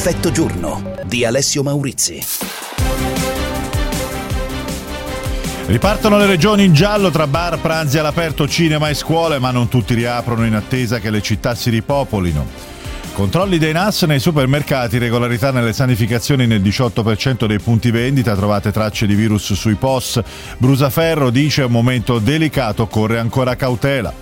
Effetto giorno di Alessio Maurizi. Ripartono le regioni in giallo tra bar, pranzi all'aperto, cinema e scuole, ma non tutti riaprono in attesa che le città si ripopolino. Controlli dei NAS nei supermercati, regolarità nelle sanificazioni nel 18% dei punti vendita, trovate tracce di virus sui POS. Brusaferro dice è un momento delicato, corre ancora cautela.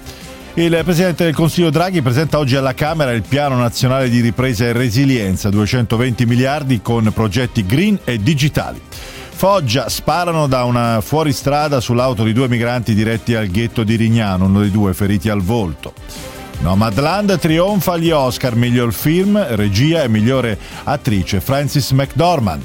Il Presidente del Consiglio Draghi presenta oggi alla Camera il Piano Nazionale di Ripresa e Resilienza, 220 miliardi con progetti green e digitali. Foggia sparano da una fuoristrada sull'auto di due migranti diretti al ghetto di Rignano, uno dei due feriti al volto. Nomadland trionfa agli Oscar, miglior film, regia e migliore attrice Francis McDormand.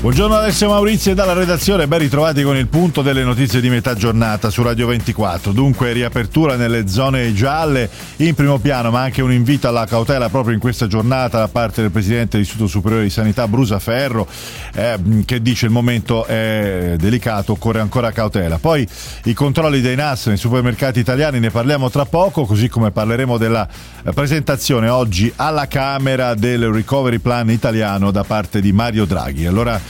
Buongiorno Alessio Maurizio e dalla redazione, ben ritrovati con il punto delle notizie di metà giornata su Radio 24. Dunque riapertura nelle zone gialle in primo piano, ma anche un invito alla cautela proprio in questa giornata da parte del Presidente dell'Istituto Superiore di Sanità Brusaferro eh, che dice il momento è delicato, occorre ancora cautela. Poi i controlli dei NAS nei supermercati italiani ne parliamo tra poco, così come parleremo della presentazione oggi alla Camera del Recovery Plan italiano da parte di Mario Draghi. Allora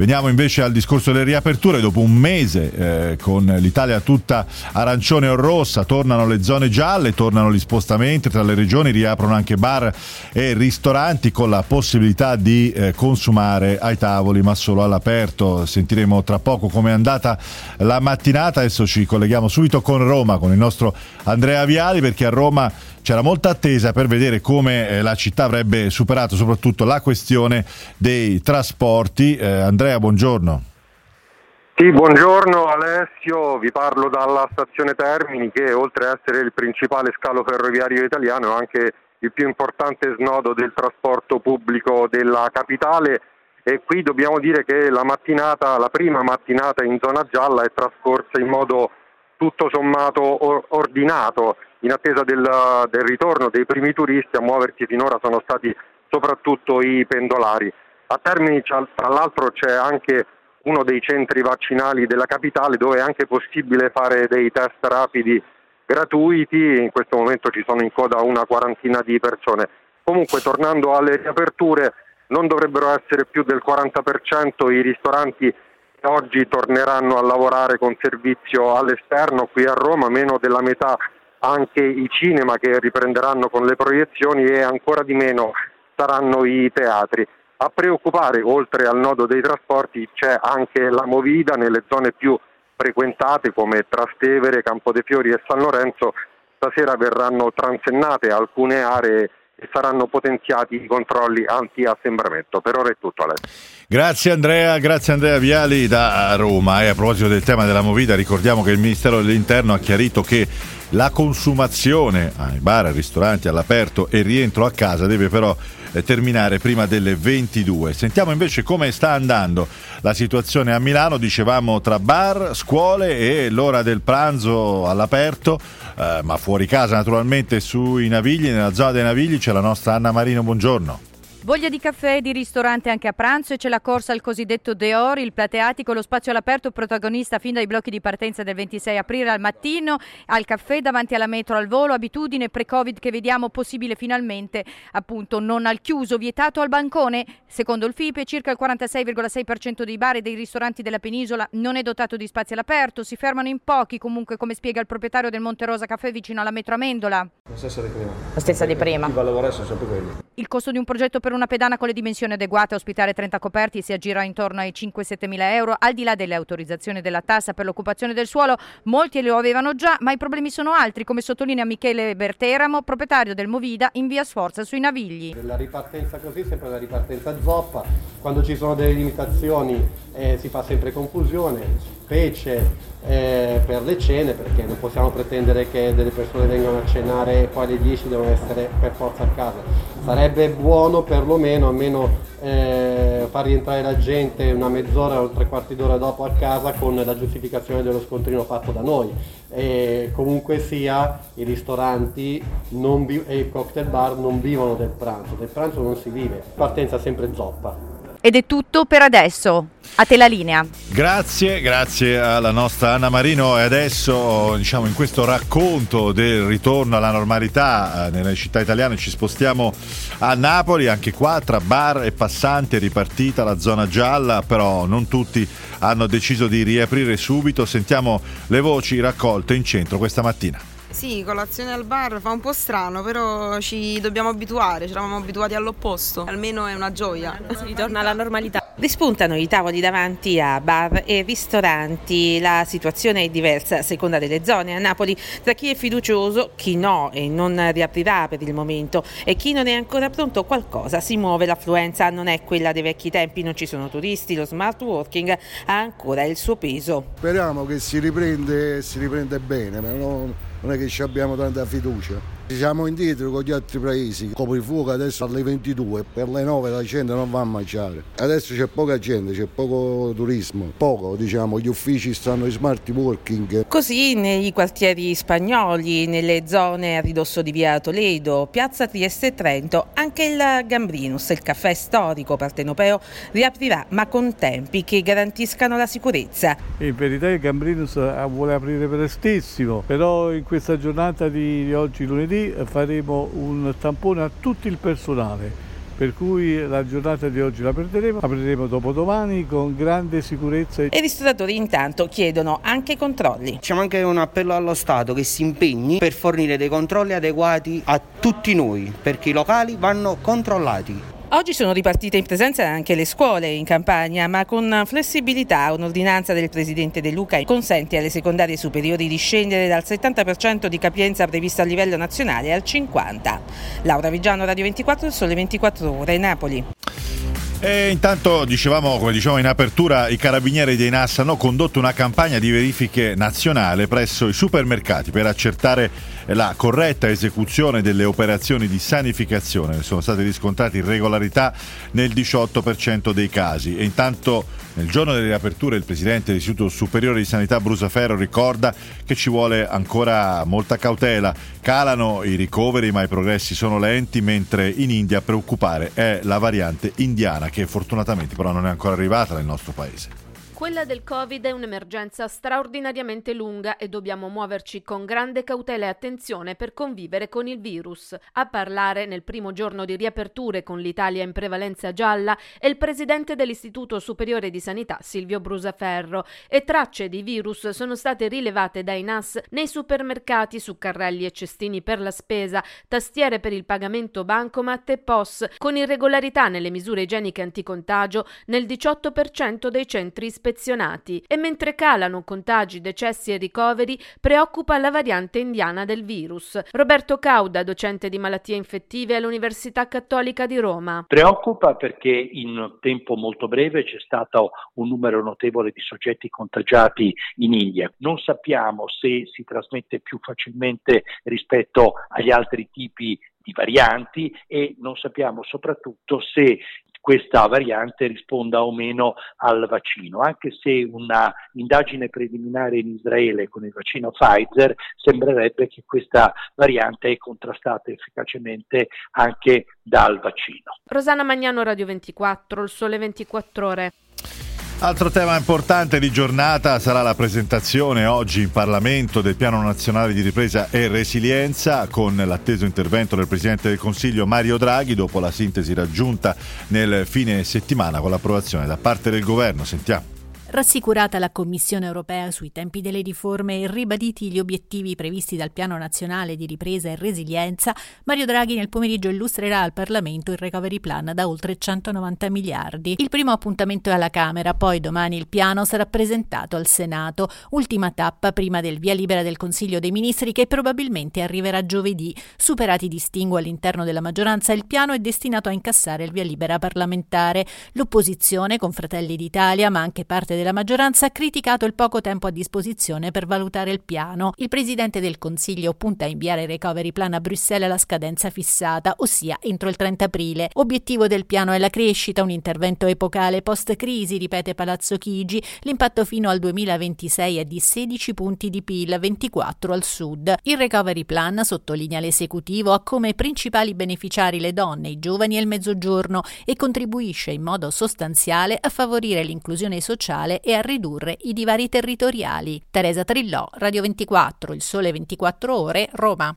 Veniamo invece al discorso delle riaperture. Dopo un mese eh, con l'Italia tutta arancione o rossa, tornano le zone gialle, tornano gli spostamenti tra le regioni, riaprono anche bar e ristoranti con la possibilità di eh, consumare ai tavoli, ma solo all'aperto. Sentiremo tra poco come è andata la mattinata. Adesso ci colleghiamo subito con Roma, con il nostro Andrea Viali, perché a Roma c'era molta attesa per vedere come eh, la città avrebbe superato soprattutto la questione dei trasporti. Eh, Andrea, buongiorno. Sì, buongiorno Alessio, vi parlo dalla stazione Termini che oltre ad essere il principale scalo ferroviario italiano è anche il più importante snodo del trasporto pubblico della capitale e qui dobbiamo dire che la mattinata, la prima mattinata in zona gialla è trascorsa in modo tutto sommato ordinato in attesa del, del ritorno dei primi turisti a muoversi finora sono stati soprattutto i pendolari. A Termini tra l'altro c'è anche uno dei centri vaccinali della capitale dove è anche possibile fare dei test rapidi gratuiti, in questo momento ci sono in coda una quarantina di persone. Comunque tornando alle riaperture non dovrebbero essere più del 40% i ristoranti che oggi torneranno a lavorare con servizio all'esterno qui a Roma, meno della metà anche i cinema che riprenderanno con le proiezioni e ancora di meno saranno i teatri. A preoccupare, oltre al nodo dei trasporti, c'è anche la movida nelle zone più frequentate come Trastevere, Campo dei Fiori e San Lorenzo. Stasera verranno transennate alcune aree e saranno potenziati i controlli anti-assembramento. Per ora è tutto Alessio. Grazie Andrea, grazie Andrea Viali da Roma. E a proposito del tema della movida, ricordiamo che il Ministero dell'Interno ha chiarito che la consumazione ai bar, ai ristoranti, all'aperto e rientro a casa deve però eh, terminare prima delle 22. Sentiamo invece come sta andando la situazione a Milano, dicevamo tra bar, scuole e l'ora del pranzo all'aperto, eh, ma fuori casa naturalmente sui Navigli, nella zona dei Navigli c'è la nostra Anna Marino, buongiorno. Voglia di caffè e di ristorante anche a pranzo e c'è la corsa al cosiddetto Deor, il plateatico, lo spazio all'aperto protagonista fin dai blocchi di partenza del 26 aprile al mattino, al caffè davanti alla metro al volo, abitudine pre-Covid che vediamo possibile finalmente, appunto non al chiuso, vietato al bancone. Secondo il FIPE circa il 46,6% dei bar e dei ristoranti della penisola non è dotato di spazi all'aperto, si fermano in pochi comunque come spiega il proprietario del Monte Rosa Caffè vicino alla metro Amendola. La stessa di prima. La stessa di prima. Chi va a lavorare sono sempre quelli. Il costo di un progetto per per una pedana con le dimensioni adeguate a ospitare 30 coperti si aggira intorno ai 5-7 mila euro, al di là delle autorizzazioni della tassa per l'occupazione del suolo, molti lo avevano già, ma i problemi sono altri, come sottolinea Michele Berteramo, proprietario del Movida in via Sforza sui Navigli. La ripartenza così, sempre la ripartenza zoppa, quando ci sono delle limitazioni eh, si fa sempre confusione, specie eh, per le cene perché non possiamo pretendere che delle persone vengano a cenare e poi alle 10 devono essere per forza a casa. Sarebbe buono perlomeno almeno eh, far rientrare la gente una mezz'ora o tre quarti d'ora dopo a casa con la giustificazione dello scontrino fatto da noi. E comunque sia i ristoranti vi- e i cocktail bar non vivono del pranzo, del pranzo non si vive, partenza sempre zoppa Ed è tutto per adesso. A te la linea. Grazie, grazie alla nostra Anna Marino e adesso diciamo in questo racconto del ritorno alla normalità eh, nelle città italiane ci spostiamo a Napoli, anche qua tra bar e passanti è ripartita la zona gialla, però non tutti hanno deciso di riaprire subito. Sentiamo le voci raccolte in centro questa mattina. Sì, colazione al bar fa un po' strano, però ci dobbiamo abituare, ci eravamo abituati all'opposto, almeno è una gioia. Si ritorna alla normalità. Rispuntano i tavoli davanti a bar e ristoranti, la situazione è diversa a seconda delle zone. A Napoli tra chi è fiducioso, chi no e non riaprirà per il momento e chi non è ancora pronto qualcosa si muove, l'affluenza non è quella dei vecchi tempi, non ci sono turisti, lo smart working ha ancora il suo peso. Speriamo che si riprende, si riprende bene, ma non non è che ci abbiamo tanta fiducia. Siamo indietro con gli altri paesi, coprifuoco adesso alle 22, per le 9 la gente non va a mangiare. Adesso c'è poca gente, c'è poco turismo, poco diciamo, gli uffici stanno in smart working. Così nei quartieri spagnoli, nelle zone a ridosso di via Toledo, piazza Trieste e Trento, anche il Gambrinus, il caffè storico partenopeo, riaprirà ma con tempi che garantiscano la sicurezza. In verità il Gambrinus vuole aprire prestissimo, però in questa giornata di oggi lunedì faremo un tampone a tutto il personale per cui la giornata di oggi la perderemo, apriremo dopodomani con grande sicurezza. E i ristoratori intanto chiedono anche controlli. C'è anche un appello allo Stato che si impegni per fornire dei controlli adeguati a tutti noi, perché i locali vanno controllati. Oggi sono ripartite in presenza anche le scuole in campagna, ma con flessibilità un'ordinanza del Presidente De Luca consente alle secondarie superiori di scendere dal 70% di capienza prevista a livello nazionale al 50%. Laura Vigiano, Radio 24, Sole 24 Ore, Napoli. E intanto dicevamo, come dicevamo in apertura, i carabinieri dei NAS hanno condotto una campagna di verifiche nazionale presso i supermercati per accertare la corretta esecuzione delle operazioni di sanificazione. Sono state riscontrate irregolarità nel 18% dei casi e intanto nel giorno delle riaperture il Presidente dell'Istituto Superiore di Sanità Brusaferro ricorda che ci vuole ancora molta cautela. Calano i ricoveri ma i progressi sono lenti mentre in India a preoccupare è la variante indiana che fortunatamente però non è ancora arrivata nel nostro paese. Quella del Covid è un'emergenza straordinariamente lunga e dobbiamo muoverci con grande cautela e attenzione per convivere con il virus. A parlare nel primo giorno di riaperture con l'Italia in prevalenza gialla è il presidente dell'Istituto Superiore di Sanità Silvio Brusaferro e tracce di virus sono state rilevate dai NAS nei supermercati su carrelli e cestini per la spesa, tastiere per il pagamento bancomat e POS, con irregolarità nelle misure igieniche anticontagio nel 18% dei centri ispezionati ispezionati e mentre calano contagi, decessi e ricoveri, preoccupa la variante indiana del virus. Roberto Cauda, docente di malattie infettive all'Università Cattolica di Roma. Preoccupa perché in tempo molto breve c'è stato un numero notevole di soggetti contagiati in India. Non sappiamo se si trasmette più facilmente rispetto agli altri tipi di varianti e non sappiamo soprattutto se questa variante risponda o meno al vaccino, anche se una indagine preliminare in Israele con il vaccino Pfizer sembrerebbe che questa variante è contrastata efficacemente anche dal vaccino. Rosana Magnano Radio 24, il sole 24 ore. Altro tema importante di giornata sarà la presentazione oggi in Parlamento del Piano Nazionale di Ripresa e Resilienza con l'atteso intervento del Presidente del Consiglio Mario Draghi dopo la sintesi raggiunta nel fine settimana con l'approvazione da parte del Governo. Sentiamo. Rassicurata la Commissione europea sui tempi delle riforme e ribaditi gli obiettivi previsti dal Piano nazionale di ripresa e resilienza, Mario Draghi nel pomeriggio illustrerà al Parlamento il recovery plan da oltre 190 miliardi. Il primo appuntamento è alla Camera, poi domani il piano sarà presentato al Senato, ultima tappa prima del via libera del Consiglio dei Ministri che probabilmente arriverà giovedì. Superati i distinguo all'interno della maggioranza, il piano è destinato a incassare il via libera parlamentare. L'opposizione, con Fratelli d'Italia, ma anche parte della maggioranza ha criticato il poco tempo a disposizione per valutare il piano. Il Presidente del Consiglio punta a inviare il recovery plan a Bruxelles alla scadenza fissata, ossia entro il 30 aprile. Obiettivo del piano è la crescita, un intervento epocale post-crisi, ripete Palazzo Chigi. L'impatto fino al 2026 è di 16 punti di PIL, 24 al sud. Il recovery plan, sottolinea l'esecutivo, ha come principali beneficiari le donne, i giovani e il mezzogiorno e contribuisce in modo sostanziale a favorire l'inclusione sociale e a ridurre i divari territoriali. Teresa Trillò, Radio 24, Il Sole 24 Ore, Roma.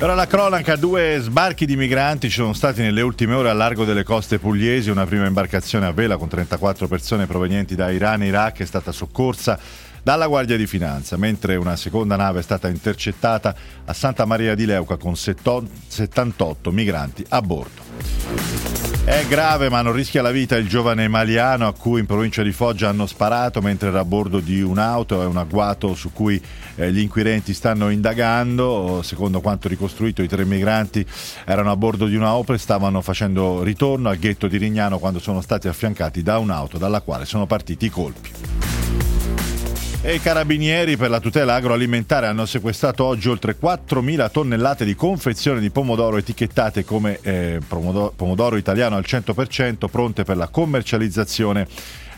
Ora la cronaca, due sbarchi di migranti ci sono stati nelle ultime ore al largo delle coste pugliesi, una prima imbarcazione a vela con 34 persone provenienti da Iran e Iraq è stata soccorsa dalla Guardia di Finanza, mentre una seconda nave è stata intercettata a Santa Maria di Leuca con 78 migranti a bordo. È grave ma non rischia la vita il giovane maliano a cui in provincia di Foggia hanno sparato mentre era a bordo di un'auto, è un agguato su cui eh, gli inquirenti stanno indagando, secondo quanto ricostruito i tre migranti erano a bordo di una Opel e stavano facendo ritorno al ghetto di Rignano quando sono stati affiancati da un'auto dalla quale sono partiti i colpi. E i carabinieri per la tutela agroalimentare hanno sequestrato oggi oltre 4.000 tonnellate di confezione di pomodoro etichettate come eh, pomodoro, pomodoro italiano al 100% pronte per la commercializzazione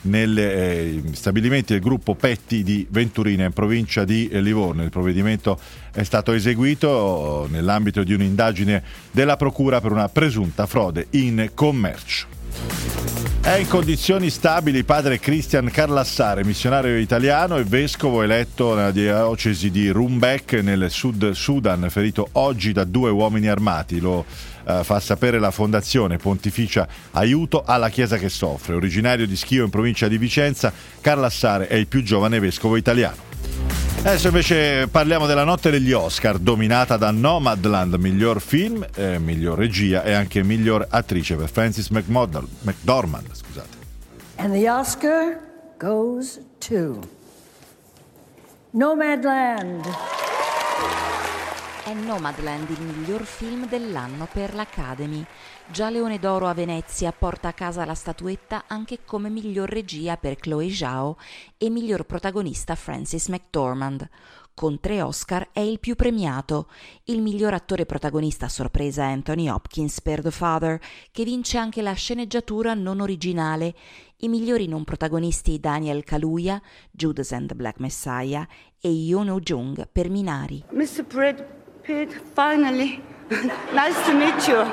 negli eh, stabilimenti del gruppo Petti di Venturina in provincia di Livorno. Il provvedimento è stato eseguito nell'ambito di un'indagine della Procura per una presunta frode in commercio. È in condizioni stabili padre Christian Carlassare, missionario italiano e vescovo eletto nella diocesi di Rumbek nel Sud Sudan, ferito oggi da due uomini armati. Lo eh, fa sapere la Fondazione Pontificia Aiuto alla Chiesa che soffre. Originario di Schio in provincia di Vicenza, Carlassare è il più giovane vescovo italiano. Adesso invece parliamo della notte degli Oscar, dominata da Nomadland, miglior film, eh, miglior regia e anche miglior attrice per Francis McDormand. Scusate. And the Oscar goes to Nomadland. È Nomadland il miglior film dell'anno per l'Academy. Già Leone d'Oro a Venezia porta a casa la statuetta anche come miglior regia per Chloe Zhao e miglior protagonista Francis McDormand. Con tre Oscar è il più premiato. Il miglior attore protagonista a sorpresa è Anthony Hopkins per The Father, che vince anche la sceneggiatura non originale. I migliori non protagonisti Daniel Kaluuya, Judas and the Black Messiah e Yoon Oh-jung per Minari. Mr. Brad Pitt, finally. nice to meet you.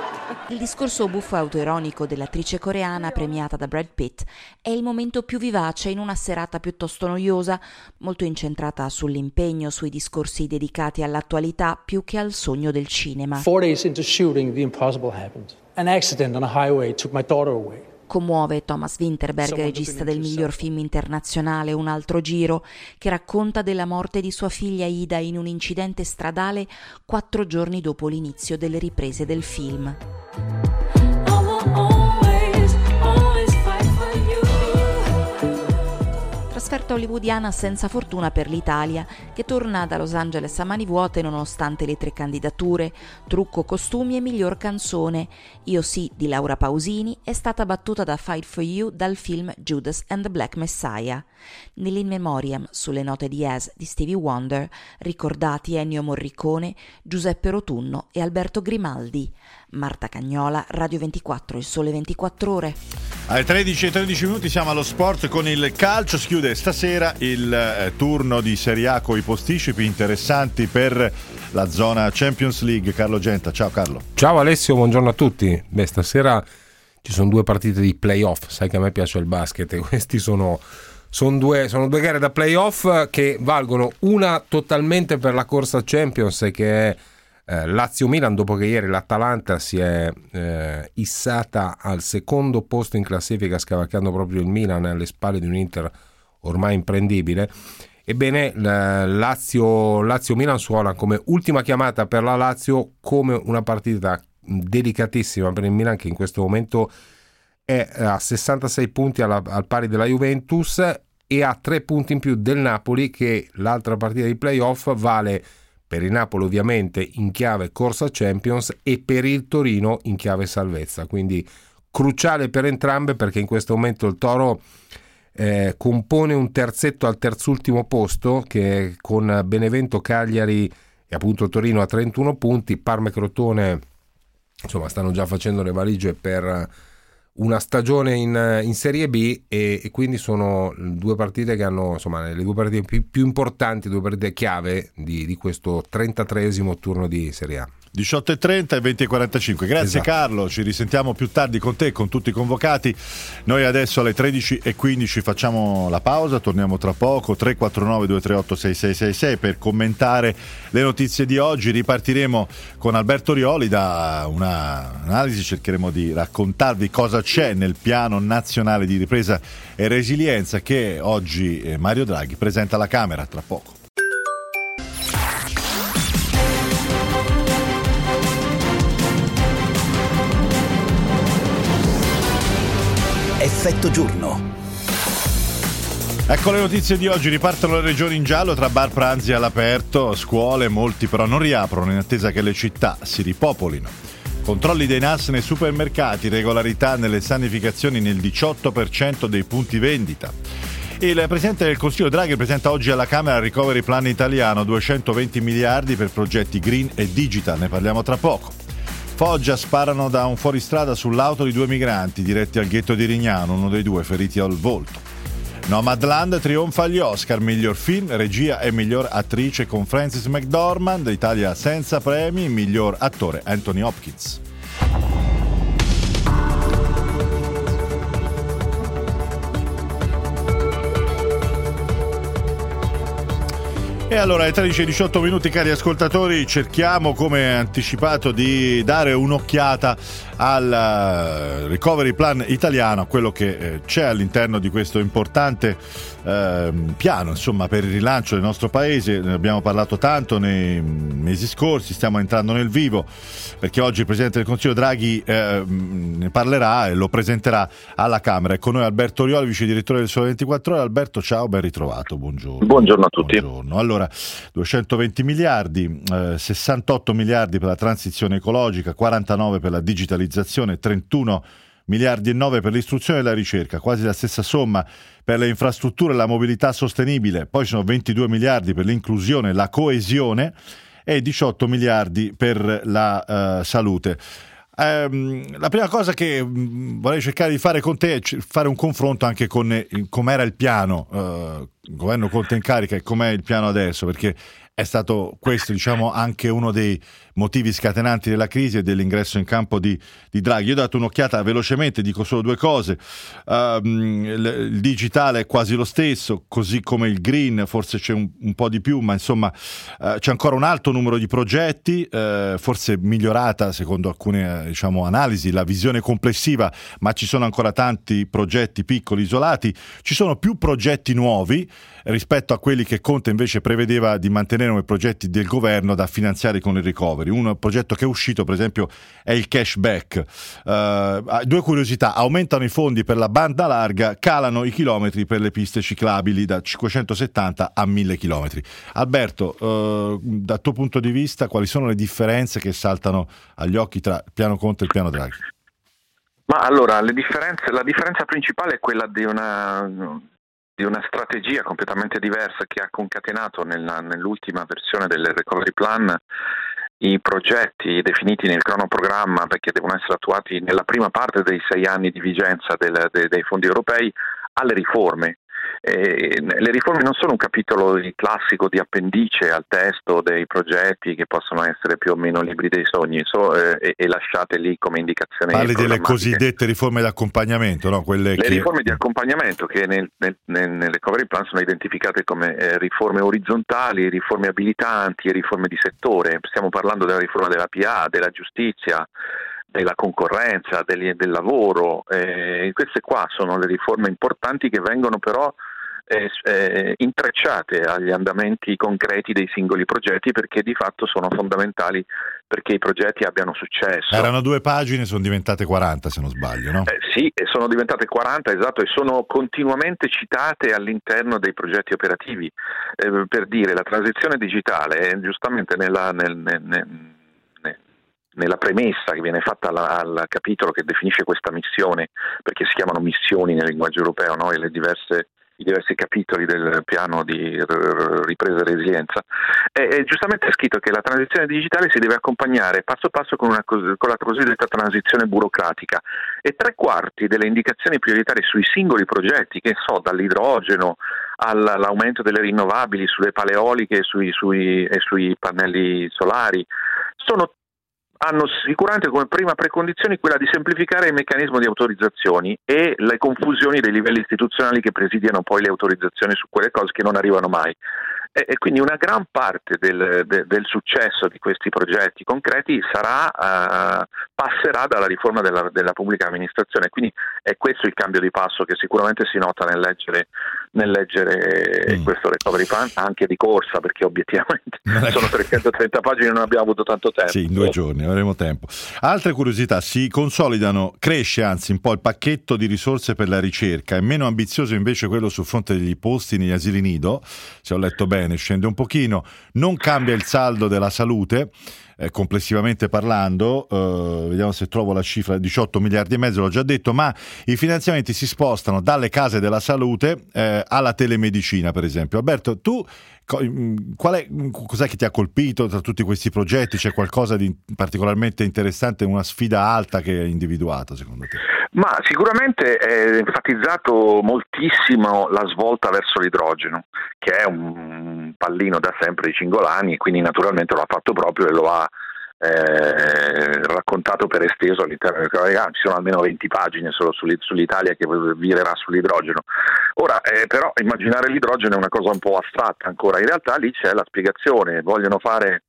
Il discorso buffo e autoironico dell'attrice coreana premiata da Brad Pitt è il momento più vivace in una serata piuttosto noiosa, molto incentrata sull'impegno, sui discorsi dedicati all'attualità più che al sogno del cinema. Four days into shooting, the impossible happened. An accident on a highway took my daughter away. Commuove Thomas Winterberg, regista del miglior film internazionale Un altro giro, che racconta della morte di sua figlia Ida in un incidente stradale quattro giorni dopo l'inizio delle riprese del film. Trasferta hollywoodiana senza fortuna per l'Italia, che torna da Los Angeles a mani vuote nonostante le tre candidature, trucco, costumi e miglior canzone. Io sì di Laura Pausini è stata battuta da Fight for You dal film Judas and the Black Messiah. Nell'In Memoriam sulle note di Yes di Stevie Wonder, ricordati Ennio Morricone, Giuseppe Rotunno e Alberto Grimaldi. Marta Cagnola, Radio 24, il sole 24 ore. Alle 13 e 13 minuti siamo allo sport con il calcio. Si chiude stasera il eh, turno di Serie A con i posticipi interessanti per la zona Champions League. Carlo Genta, ciao Carlo. Ciao Alessio, buongiorno a tutti. Beh, stasera ci sono due partite di playoff. Sai che a me piace il basket e questi sono sono due, sono due, gare da playoff che valgono una totalmente per la corsa Champions che è eh, Lazio-Milan dopo che ieri l'Atalanta si è eh, issata al secondo posto in classifica scavalcando proprio il Milan alle spalle di un Inter ormai imprendibile. Ebbene, Lazio, Lazio-Milan suona come ultima chiamata per la Lazio come una partita delicatissima per il Milan che in questo momento è a 66 punti alla, al pari della Juventus e ha 3 punti in più del Napoli che l'altra partita di playoff vale per il Napoli ovviamente in chiave corsa Champions e per il Torino in chiave salvezza, quindi cruciale per entrambe perché in questo momento il Toro eh, compone un terzetto al terzultimo posto che con Benevento, Cagliari e appunto Torino a 31 punti, Parma e Crotone insomma stanno già facendo le valigie per una stagione in, in Serie B e, e, quindi sono due partite che hanno insomma le due partite più, più importanti, due partite chiave di, di questo 33esimo turno di Serie A. 18.30 e 20.45. Grazie esatto. Carlo, ci risentiamo più tardi con te, con tutti i convocati. Noi adesso alle 13.15 facciamo la pausa, torniamo tra poco, 349 238 6666 per commentare le notizie di oggi. Ripartiremo con Alberto Rioli da un'analisi, cercheremo di raccontarvi cosa c'è nel piano nazionale di ripresa e resilienza che oggi eh, Mario Draghi presenta alla Camera tra poco. Effetto giorno. Ecco le notizie di oggi, ripartono le regioni in giallo tra bar pranzi all'aperto, scuole, molti però non riaprono in attesa che le città si ripopolino. Controlli dei NAS nei supermercati, regolarità nelle sanificazioni nel 18% dei punti vendita. Il Presidente del Consiglio Draghi presenta oggi alla Camera il Recovery Plan italiano, 220 miliardi per progetti green e digital, ne parliamo tra poco. Foggia sparano da un fuoristrada sull'auto di due migranti diretti al ghetto di Rignano, uno dei due feriti al volto. Nomadland trionfa agli Oscar, miglior film, regia e miglior attrice con Francis McDormand, Italia senza premi, miglior attore Anthony Hopkins. E allora, alle 13-18 minuti, cari ascoltatori, cerchiamo, come anticipato, di dare un'occhiata al eh, recovery plan italiano, quello che eh, c'è all'interno di questo importante eh, piano insomma, per il rilancio del nostro paese. Ne abbiamo parlato tanto nei mesi scorsi, stiamo entrando nel vivo perché oggi il Presidente del Consiglio Draghi eh, ne parlerà e lo presenterà alla Camera. Ecco noi Alberto Rioli, vice direttore del Sole 24 Ore. Alberto, ciao, ben ritrovato, buongiorno. Buongiorno a tutti. Buongiorno. Allora, 220 miliardi, 68 eh, miliardi per la transizione ecologica, 49 per la digitalizzazione, 31 miliardi e 9 per l'istruzione e la ricerca, quasi la stessa somma per le infrastrutture e la mobilità sostenibile, poi sono 22 miliardi per l'inclusione e la coesione e 18 miliardi per la uh, salute. Um, la prima cosa che um, vorrei cercare di fare con te è fare un confronto anche con eh, com'era il piano, uh, governo Conte in carica e com'è il piano adesso, perché è stato questo diciamo, anche uno dei motivi scatenanti della crisi e dell'ingresso in campo di, di Draghi. Io ho dato un'occhiata velocemente, dico solo due cose. Um, il, digitale è quasi lo stesso, così come il green, forse c'è un, un po' di più, ma insomma uh, c'è ancora un alto numero di progetti, uh, forse migliorata secondo alcune diciamo, analisi la visione complessiva, ma ci sono ancora tanti progetti piccoli, isolati. Ci sono più progetti nuovi rispetto a quelli che Conte invece prevedeva di mantenere come progetti del governo da finanziare con il recovery. Un progetto che è uscito, per esempio, è il cashback. Uh, due curiosità: aumentano i fondi per la banda larga, calano i chilometri per le piste ciclabili da 570 a 1000 chilometri. Alberto, uh, dal tuo punto di vista, quali sono le differenze che saltano agli occhi tra il piano Conte e il piano Draghi? Ma allora, la differenza principale è quella di una di una strategia completamente diversa che ha concatenato nella, nell'ultima versione del Recovery Plan i progetti definiti nel cronoprogramma perché devono essere attuati nella prima parte dei sei anni di vigenza del, de, dei fondi europei alle riforme eh, le riforme non sono un capitolo classico di appendice al testo dei progetti che possono essere più o meno libri dei sogni so, eh, e, e, lasciate lì come indicazioni. Parli delle cosiddette riforme di accompagnamento, no? Quelle Le che... riforme di accompagnamento che nel, nel, nel, nel recovery plan sono identificate come eh, riforme orizzontali, riforme abilitanti e riforme di settore. Stiamo parlando della riforma della PA, della giustizia della concorrenza, del, del lavoro. Eh, queste qua sono le riforme importanti che vengono però eh, eh, intrecciate agli andamenti concreti dei singoli progetti perché di fatto sono fondamentali perché i progetti abbiano successo. Erano due pagine, sono diventate 40 se non sbaglio, no? Eh, sì, sono diventate 40, esatto, e sono continuamente citate all'interno dei progetti operativi. Eh, per dire, la transizione digitale, giustamente nella, nel, nel, nel nella premessa che viene fatta alla, al capitolo che definisce questa missione, perché si chiamano missioni nel linguaggio europeo, no? e le diverse i diversi capitoli del piano di ripresa e resilienza, e, giustamente è scritto che la transizione digitale si deve accompagnare passo passo con, una, con la cosiddetta transizione burocratica. E tre quarti delle indicazioni prioritarie sui singoli progetti, che so, dall'idrogeno all'aumento delle rinnovabili, sulle paleoliche e sui, sui, e sui pannelli solari, sono hanno sicuramente come prima precondizione quella di semplificare il meccanismo di autorizzazioni e le confusioni dei livelli istituzionali che presidiano poi le autorizzazioni su quelle cose che non arrivano mai. E, e quindi una gran parte del, de, del, successo di questi progetti concreti sarà, uh, passerà dalla riforma della, della, pubblica amministrazione. Quindi è questo il cambio di passo che sicuramente si nota nel leggere, nel leggere mm. questo recovery plan, anche di corsa, perché obiettivamente sono 330 pagine e non abbiamo avuto tanto tempo. Sì, in due giorni avremo tempo. Altre curiosità, si consolidano, cresce anzi un po' il pacchetto di risorse per la ricerca, è meno ambizioso invece quello sul fronte degli posti negli asili nido, se ho letto bene bene, scende un pochino, non cambia il saldo della salute. Eh, complessivamente parlando, eh, vediamo se trovo la cifra, 18 miliardi e mezzo, l'ho già detto, ma i finanziamenti si spostano dalle case della salute eh, alla telemedicina, per esempio. Alberto, tu mm, è, mm, cos'è che ti ha colpito tra tutti questi progetti? C'è qualcosa di particolarmente interessante, una sfida alta che hai individuato secondo te? Ma sicuramente è enfatizzato moltissimo la svolta verso l'idrogeno, che è un pallino da sempre di Cingolani, quindi naturalmente lo ha fatto proprio e lo ha eh, raccontato per esteso all'interno del Corriere ci sono almeno 20 pagine solo sull'Italia che virerà sull'idrogeno. Ora, eh, però immaginare l'idrogeno è una cosa un po' astratta ancora, in realtà lì c'è la spiegazione, vogliono fare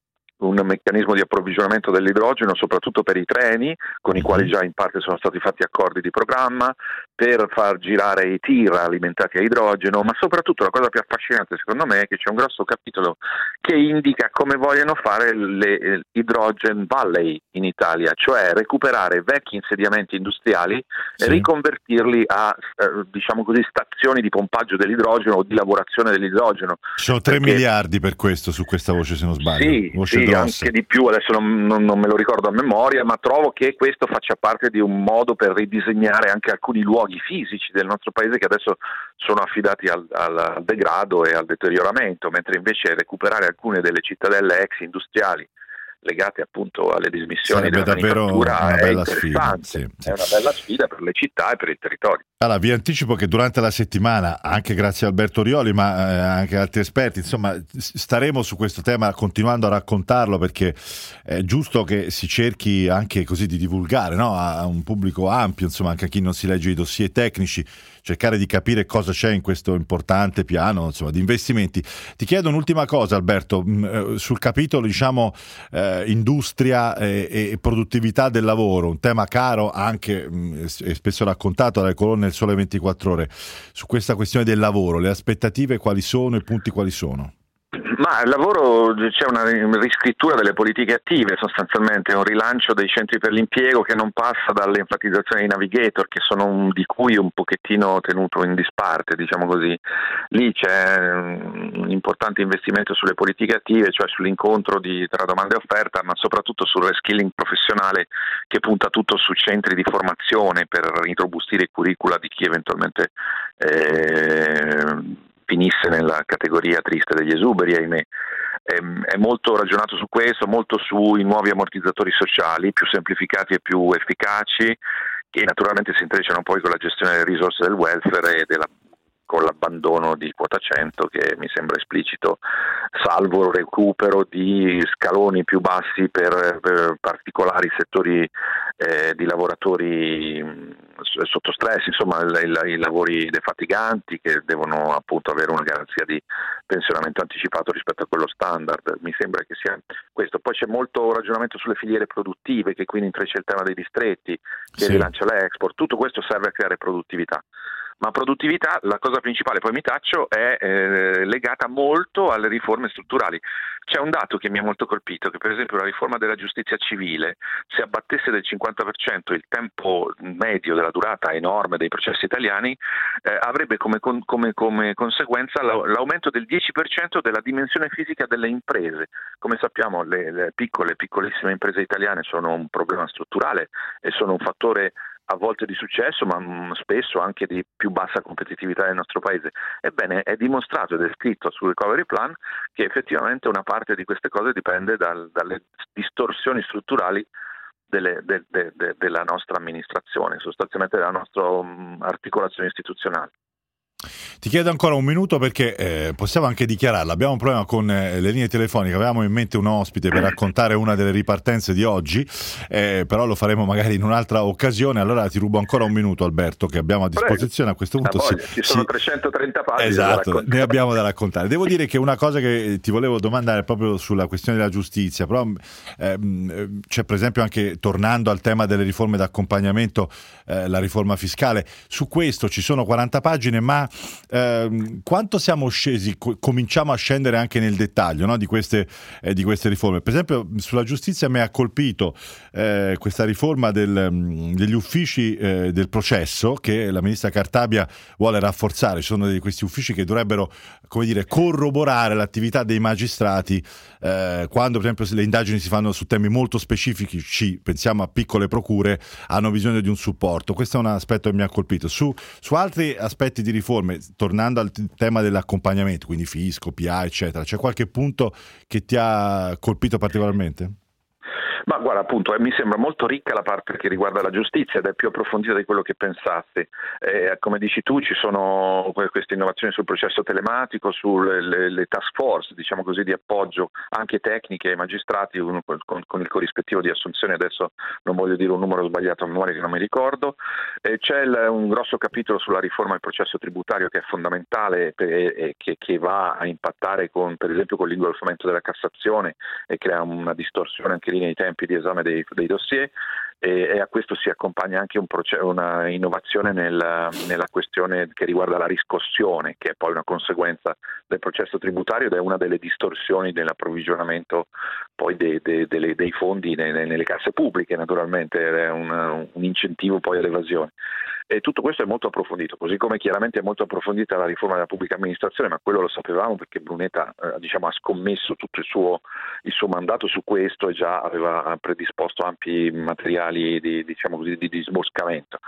un meccanismo di approvvigionamento dell'idrogeno soprattutto per i treni con i mhm. quali già in parte sono stati fatti accordi di programma per far girare i tir alimentati a idrogeno ma soprattutto la cosa più affascinante secondo me è che c'è un grosso capitolo che indica come vogliono fare le eh, hydrogen valley in Italia cioè recuperare vecchi insediamenti industriali sì. e riconvertirli a eh, diciamo così stazioni di pompaggio dell'idrogeno o di lavorazione dell'idrogeno ci sono 3 Perché... miliardi per questo su questa voce se non sbaglio sì, voce sì anche di più, adesso non, non, non, me lo ricordo a memoria, ma trovo che questo faccia parte di un modo per ridisegnare anche alcuni luoghi fisici del nostro paese che adesso sono affidati al, al degrado e al deterioramento, mentre invece recuperare alcune delle cittadelle ex industriali legate appunto alle dismissioni Sarebbe della davvero una bella sfida. Sì, sì. È una bella sfida per le città e per il territorio. Allora, vi anticipo che durante la settimana, anche grazie a Alberto Rioli, ma eh, anche altri esperti, insomma, staremo su questo tema continuando a raccontarlo perché è giusto che si cerchi anche così di divulgare no? a un pubblico ampio, insomma, anche a chi non si legge i dossier tecnici cercare di capire cosa c'è in questo importante piano insomma, di investimenti. Ti chiedo un'ultima cosa, Alberto, mh, eh, sul capitolo diciamo, eh, industria e, e, produttività del lavoro, un tema caro anche mh, e spesso raccontato dalle colonne Sole 24 Ore. Su questa questione del lavoro, le aspettative quali sono, i punti quali sono? Ma il lavoro c'è una riscrittura delle politiche attive sostanzialmente, un rilancio dei centri per l'impiego che non passa dall'enfatizzazione dei navigator che sono un, di cui un pochettino tenuto in disparte, diciamo così. Lì c'è un importante investimento sulle politiche attive, cioè sull'incontro di, tra domanda e offerta, ma soprattutto sul reskilling professionale che punta tutto su centri di formazione per introbustire i curricula di chi eventualmente eh, finisse nella categoria triste degli esuberi, ahimè. È, molto ragionato su questo, molto sui nuovi ammortizzatori sociali, più semplificati e più efficaci, che naturalmente si intrecciano poi con la gestione delle risorse del welfare e della con l'abbandono di quota 100 che mi sembra esplicito, salvo il recupero di scaloni più bassi per, per particolari settori eh, di lavoratori sotto stress, insomma i, i, lavori defatiganti che devono appunto avere una garanzia di pensionamento anticipato rispetto a quello standard, mi sembra che sia questo. Poi c'è molto ragionamento sulle filiere produttive che quindi intreccia il tema dei distretti, che sì. rilancia l'export, tutto questo serve a creare produttività. Ma produttività, la cosa principale, poi mi taccio, è eh, legata molto alle riforme strutturali. C'è un dato che mi ha molto colpito, che per esempio la riforma della giustizia civile, se abbattesse del 50% il tempo medio della durata enorme dei processi italiani, eh, avrebbe come, come, come conseguenza l'aumento del 10% della dimensione fisica delle imprese. Come sappiamo le, le piccole, piccolissime imprese italiane sono un problema strutturale e sono un fattore a volte di successo, ma mm, spesso anche di più bassa competitività del nostro paese. Ebbene, è dimostrato ed è scritto sul recovery plan che effettivamente una parte di queste cose dipende dal, dalle distorsioni strutturali delle, de, de, de, della nostra amministrazione, sostanzialmente della nostra um, articolazione istituzionale. Ti chiedo ancora un minuto perché eh, possiamo anche dichiararlo. Abbiamo un problema con eh, le linee telefoniche. Avevamo in mente un ospite per raccontare una delle ripartenze di oggi, eh, però lo faremo magari in un'altra occasione. Allora ti rubo ancora un minuto, Alberto, che abbiamo a disposizione. A questo punto sì, ci sono sì. 330 pagine. Esatto, ne abbiamo da raccontare. Devo dire che una cosa che ti volevo domandare proprio sulla questione della giustizia, però ehm, c'è per esempio anche tornando al tema delle riforme d'accompagnamento, eh, la riforma fiscale. Su questo ci sono 40 pagine, ma eh, quanto siamo scesi, co- cominciamo a scendere anche nel dettaglio no, di, queste, eh, di, queste, riforme. Per esempio sulla giustizia mi ha colpito eh, questa riforma del, mm, degli uffici eh, del processo che la ministra Cartabia vuole rafforzare. Ci sono dei, questi uffici che dovrebbero dire, corroborare l'attività dei magistrati eh, quando per esempio le indagini si fanno su temi molto specifici, pensiamo a piccole procure, hanno bisogno di un supporto. Questo è un aspetto che mi ha colpito. Su, su altri aspetti di riforme, tornando al tema dell'accompagnamento, quindi fisco, PA, eccetera, c'è qualche punto che ti ha colpito particolarmente? Ma guarda, appunto, eh, mi sembra molto ricca la parte che riguarda la giustizia ed è più approfondita di quello che pensassi. Eh, come dici tu, ci sono queste innovazioni sul processo telematico, sulle le, le task force, diciamo così, di appoggio anche tecniche ai magistrati con, con, con, il corrispettivo di assunzione. Adesso non voglio dire un numero sbagliato a memoria che non mi ricordo. Eh, c'è il, un grosso capitolo sulla riforma del processo tributario che è fondamentale e che, che, va a impattare con, per esempio con l'ingolfamento della Cassazione e crea una distorsione anche lì nei tempi tempi di esame dei, dei dossier e, a questo si accompagna anche un proce- una innovazione nel, nella questione che riguarda la riscossione, che è poi una conseguenza del processo tributario ed è una delle distorsioni nell'approvvigionamento poi dei, dei, dei, dei fondi nelle, nelle, casse pubbliche, naturalmente è un, un incentivo poi all'evasione. E tutto questo è molto approfondito, così come chiaramente è molto approfondita la riforma della pubblica amministrazione, ma quello lo sapevamo perché Brunetta eh, diciamo, ha scommesso tutto il suo, il suo, mandato su questo e già aveva predisposto ampi materiali di, diciamo così, di disboscamento.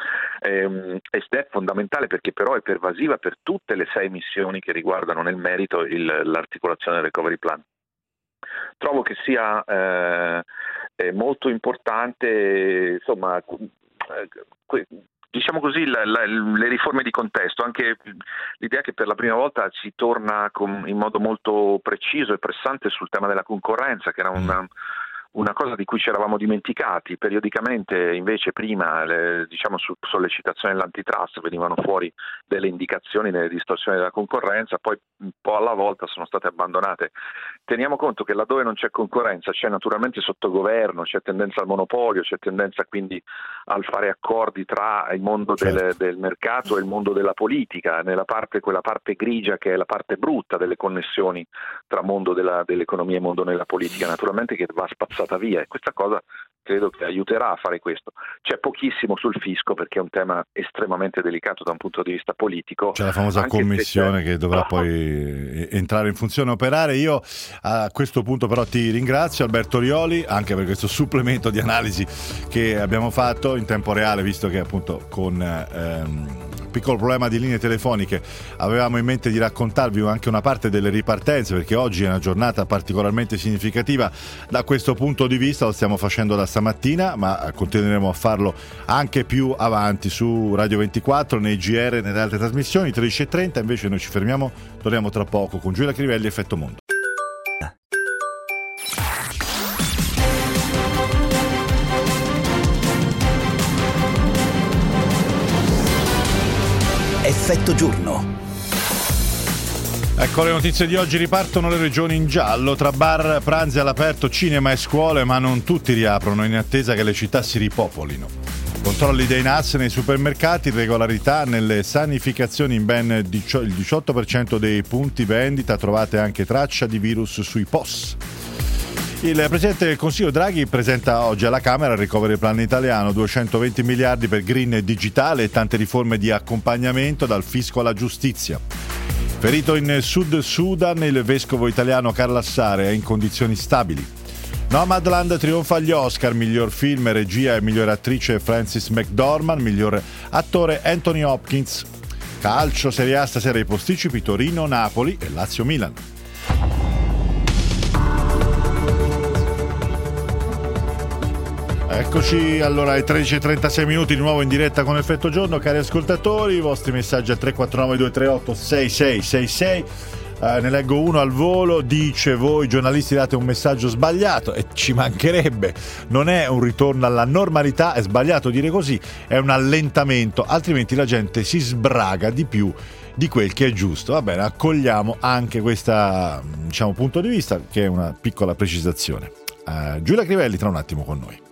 Ehm, è fondamentale perché però è pervasiva per tutte le sei missioni che riguardano nel merito il, l'articolazione del recovery plan trovo che sia eh, molto importante insomma, eh, diciamo così, la, la, le riforme di contesto, anche l'idea che per la prima volta si torna con, in modo molto preciso e pressante sul tema della concorrenza, che era una, mm una cosa di cui ci eravamo dimenticati, periodicamente invece prima, le, diciamo su sollecitazione dell'antitrust, venivano fuori delle indicazioni delle distorsioni della concorrenza, poi un po' alla volta sono state abbandonate. Teniamo conto che laddove non c'è concorrenza c'è naturalmente sottogoverno, c'è tendenza al monopolio, c'è tendenza quindi al fare accordi tra il mondo certo. del, del, mercato e il mondo della politica, nella parte, quella parte grigia che è la parte brutta delle connessioni tra mondo della, dell'economia e mondo della politica, naturalmente che va spazzata spazzata via e questa cosa credo che aiuterà a fare questo. C'è pochissimo sul fisco perché è un tema estremamente delicato da un punto di vista politico. C'è la famosa commissione che dovrà poi entrare in funzione e operare. Io a questo punto però ti ringrazio Alberto Rioli anche per questo supplemento di analisi che abbiamo fatto in tempo reale visto che appunto con... Ehm, piccolo problema di linee telefoniche, avevamo in mente di raccontarvi anche una parte delle ripartenze perché oggi è una giornata particolarmente significativa. Da questo punto di vista, lo stiamo facendo da stamattina, ma continueremo a farlo anche più avanti su Radio 24, nei GR e nelle altre trasmissioni, 13.30, invece noi ci fermiamo, torniamo tra poco con Giulia Crivelli, Effetto Mondo. Effetto giorno. Ecco le notizie di oggi, ripartono le regioni in giallo, tra bar, pranzi all'aperto, cinema e scuole, ma non tutti riaprono in attesa che le città si ripopolino. Controlli dei NAS nei supermercati, regolarità nelle sanificazioni in ben il 18% dei punti vendita, trovate anche traccia di virus sui POS. Il Presidente del Consiglio Draghi presenta oggi alla Camera il recovery plan italiano, 220 miliardi per green digitale e tante riforme di accompagnamento dal fisco alla giustizia. Ferito in Sud Sudan, il vescovo italiano Carlassare è in condizioni stabili. Nomadland trionfa agli Oscar, miglior film, regia e miglior attrice Francis McDormand, miglior attore Anthony Hopkins. Calcio Serie A stasera i posticipi Torino, Napoli e Lazio Eccoci allora ai 13.36 minuti di nuovo in diretta con Effetto Giorno, cari ascoltatori, i vostri messaggi al 349 238 6666 eh, ne leggo uno al volo, dice voi giornalisti date un messaggio sbagliato e ci mancherebbe, non è un ritorno alla normalità, è sbagliato dire così, è un allentamento, altrimenti la gente si sbraga di più di quel che è giusto. Va bene, accogliamo anche questo diciamo, punto di vista che è una piccola precisazione. Uh, Giulia Crivelli tra un attimo con noi.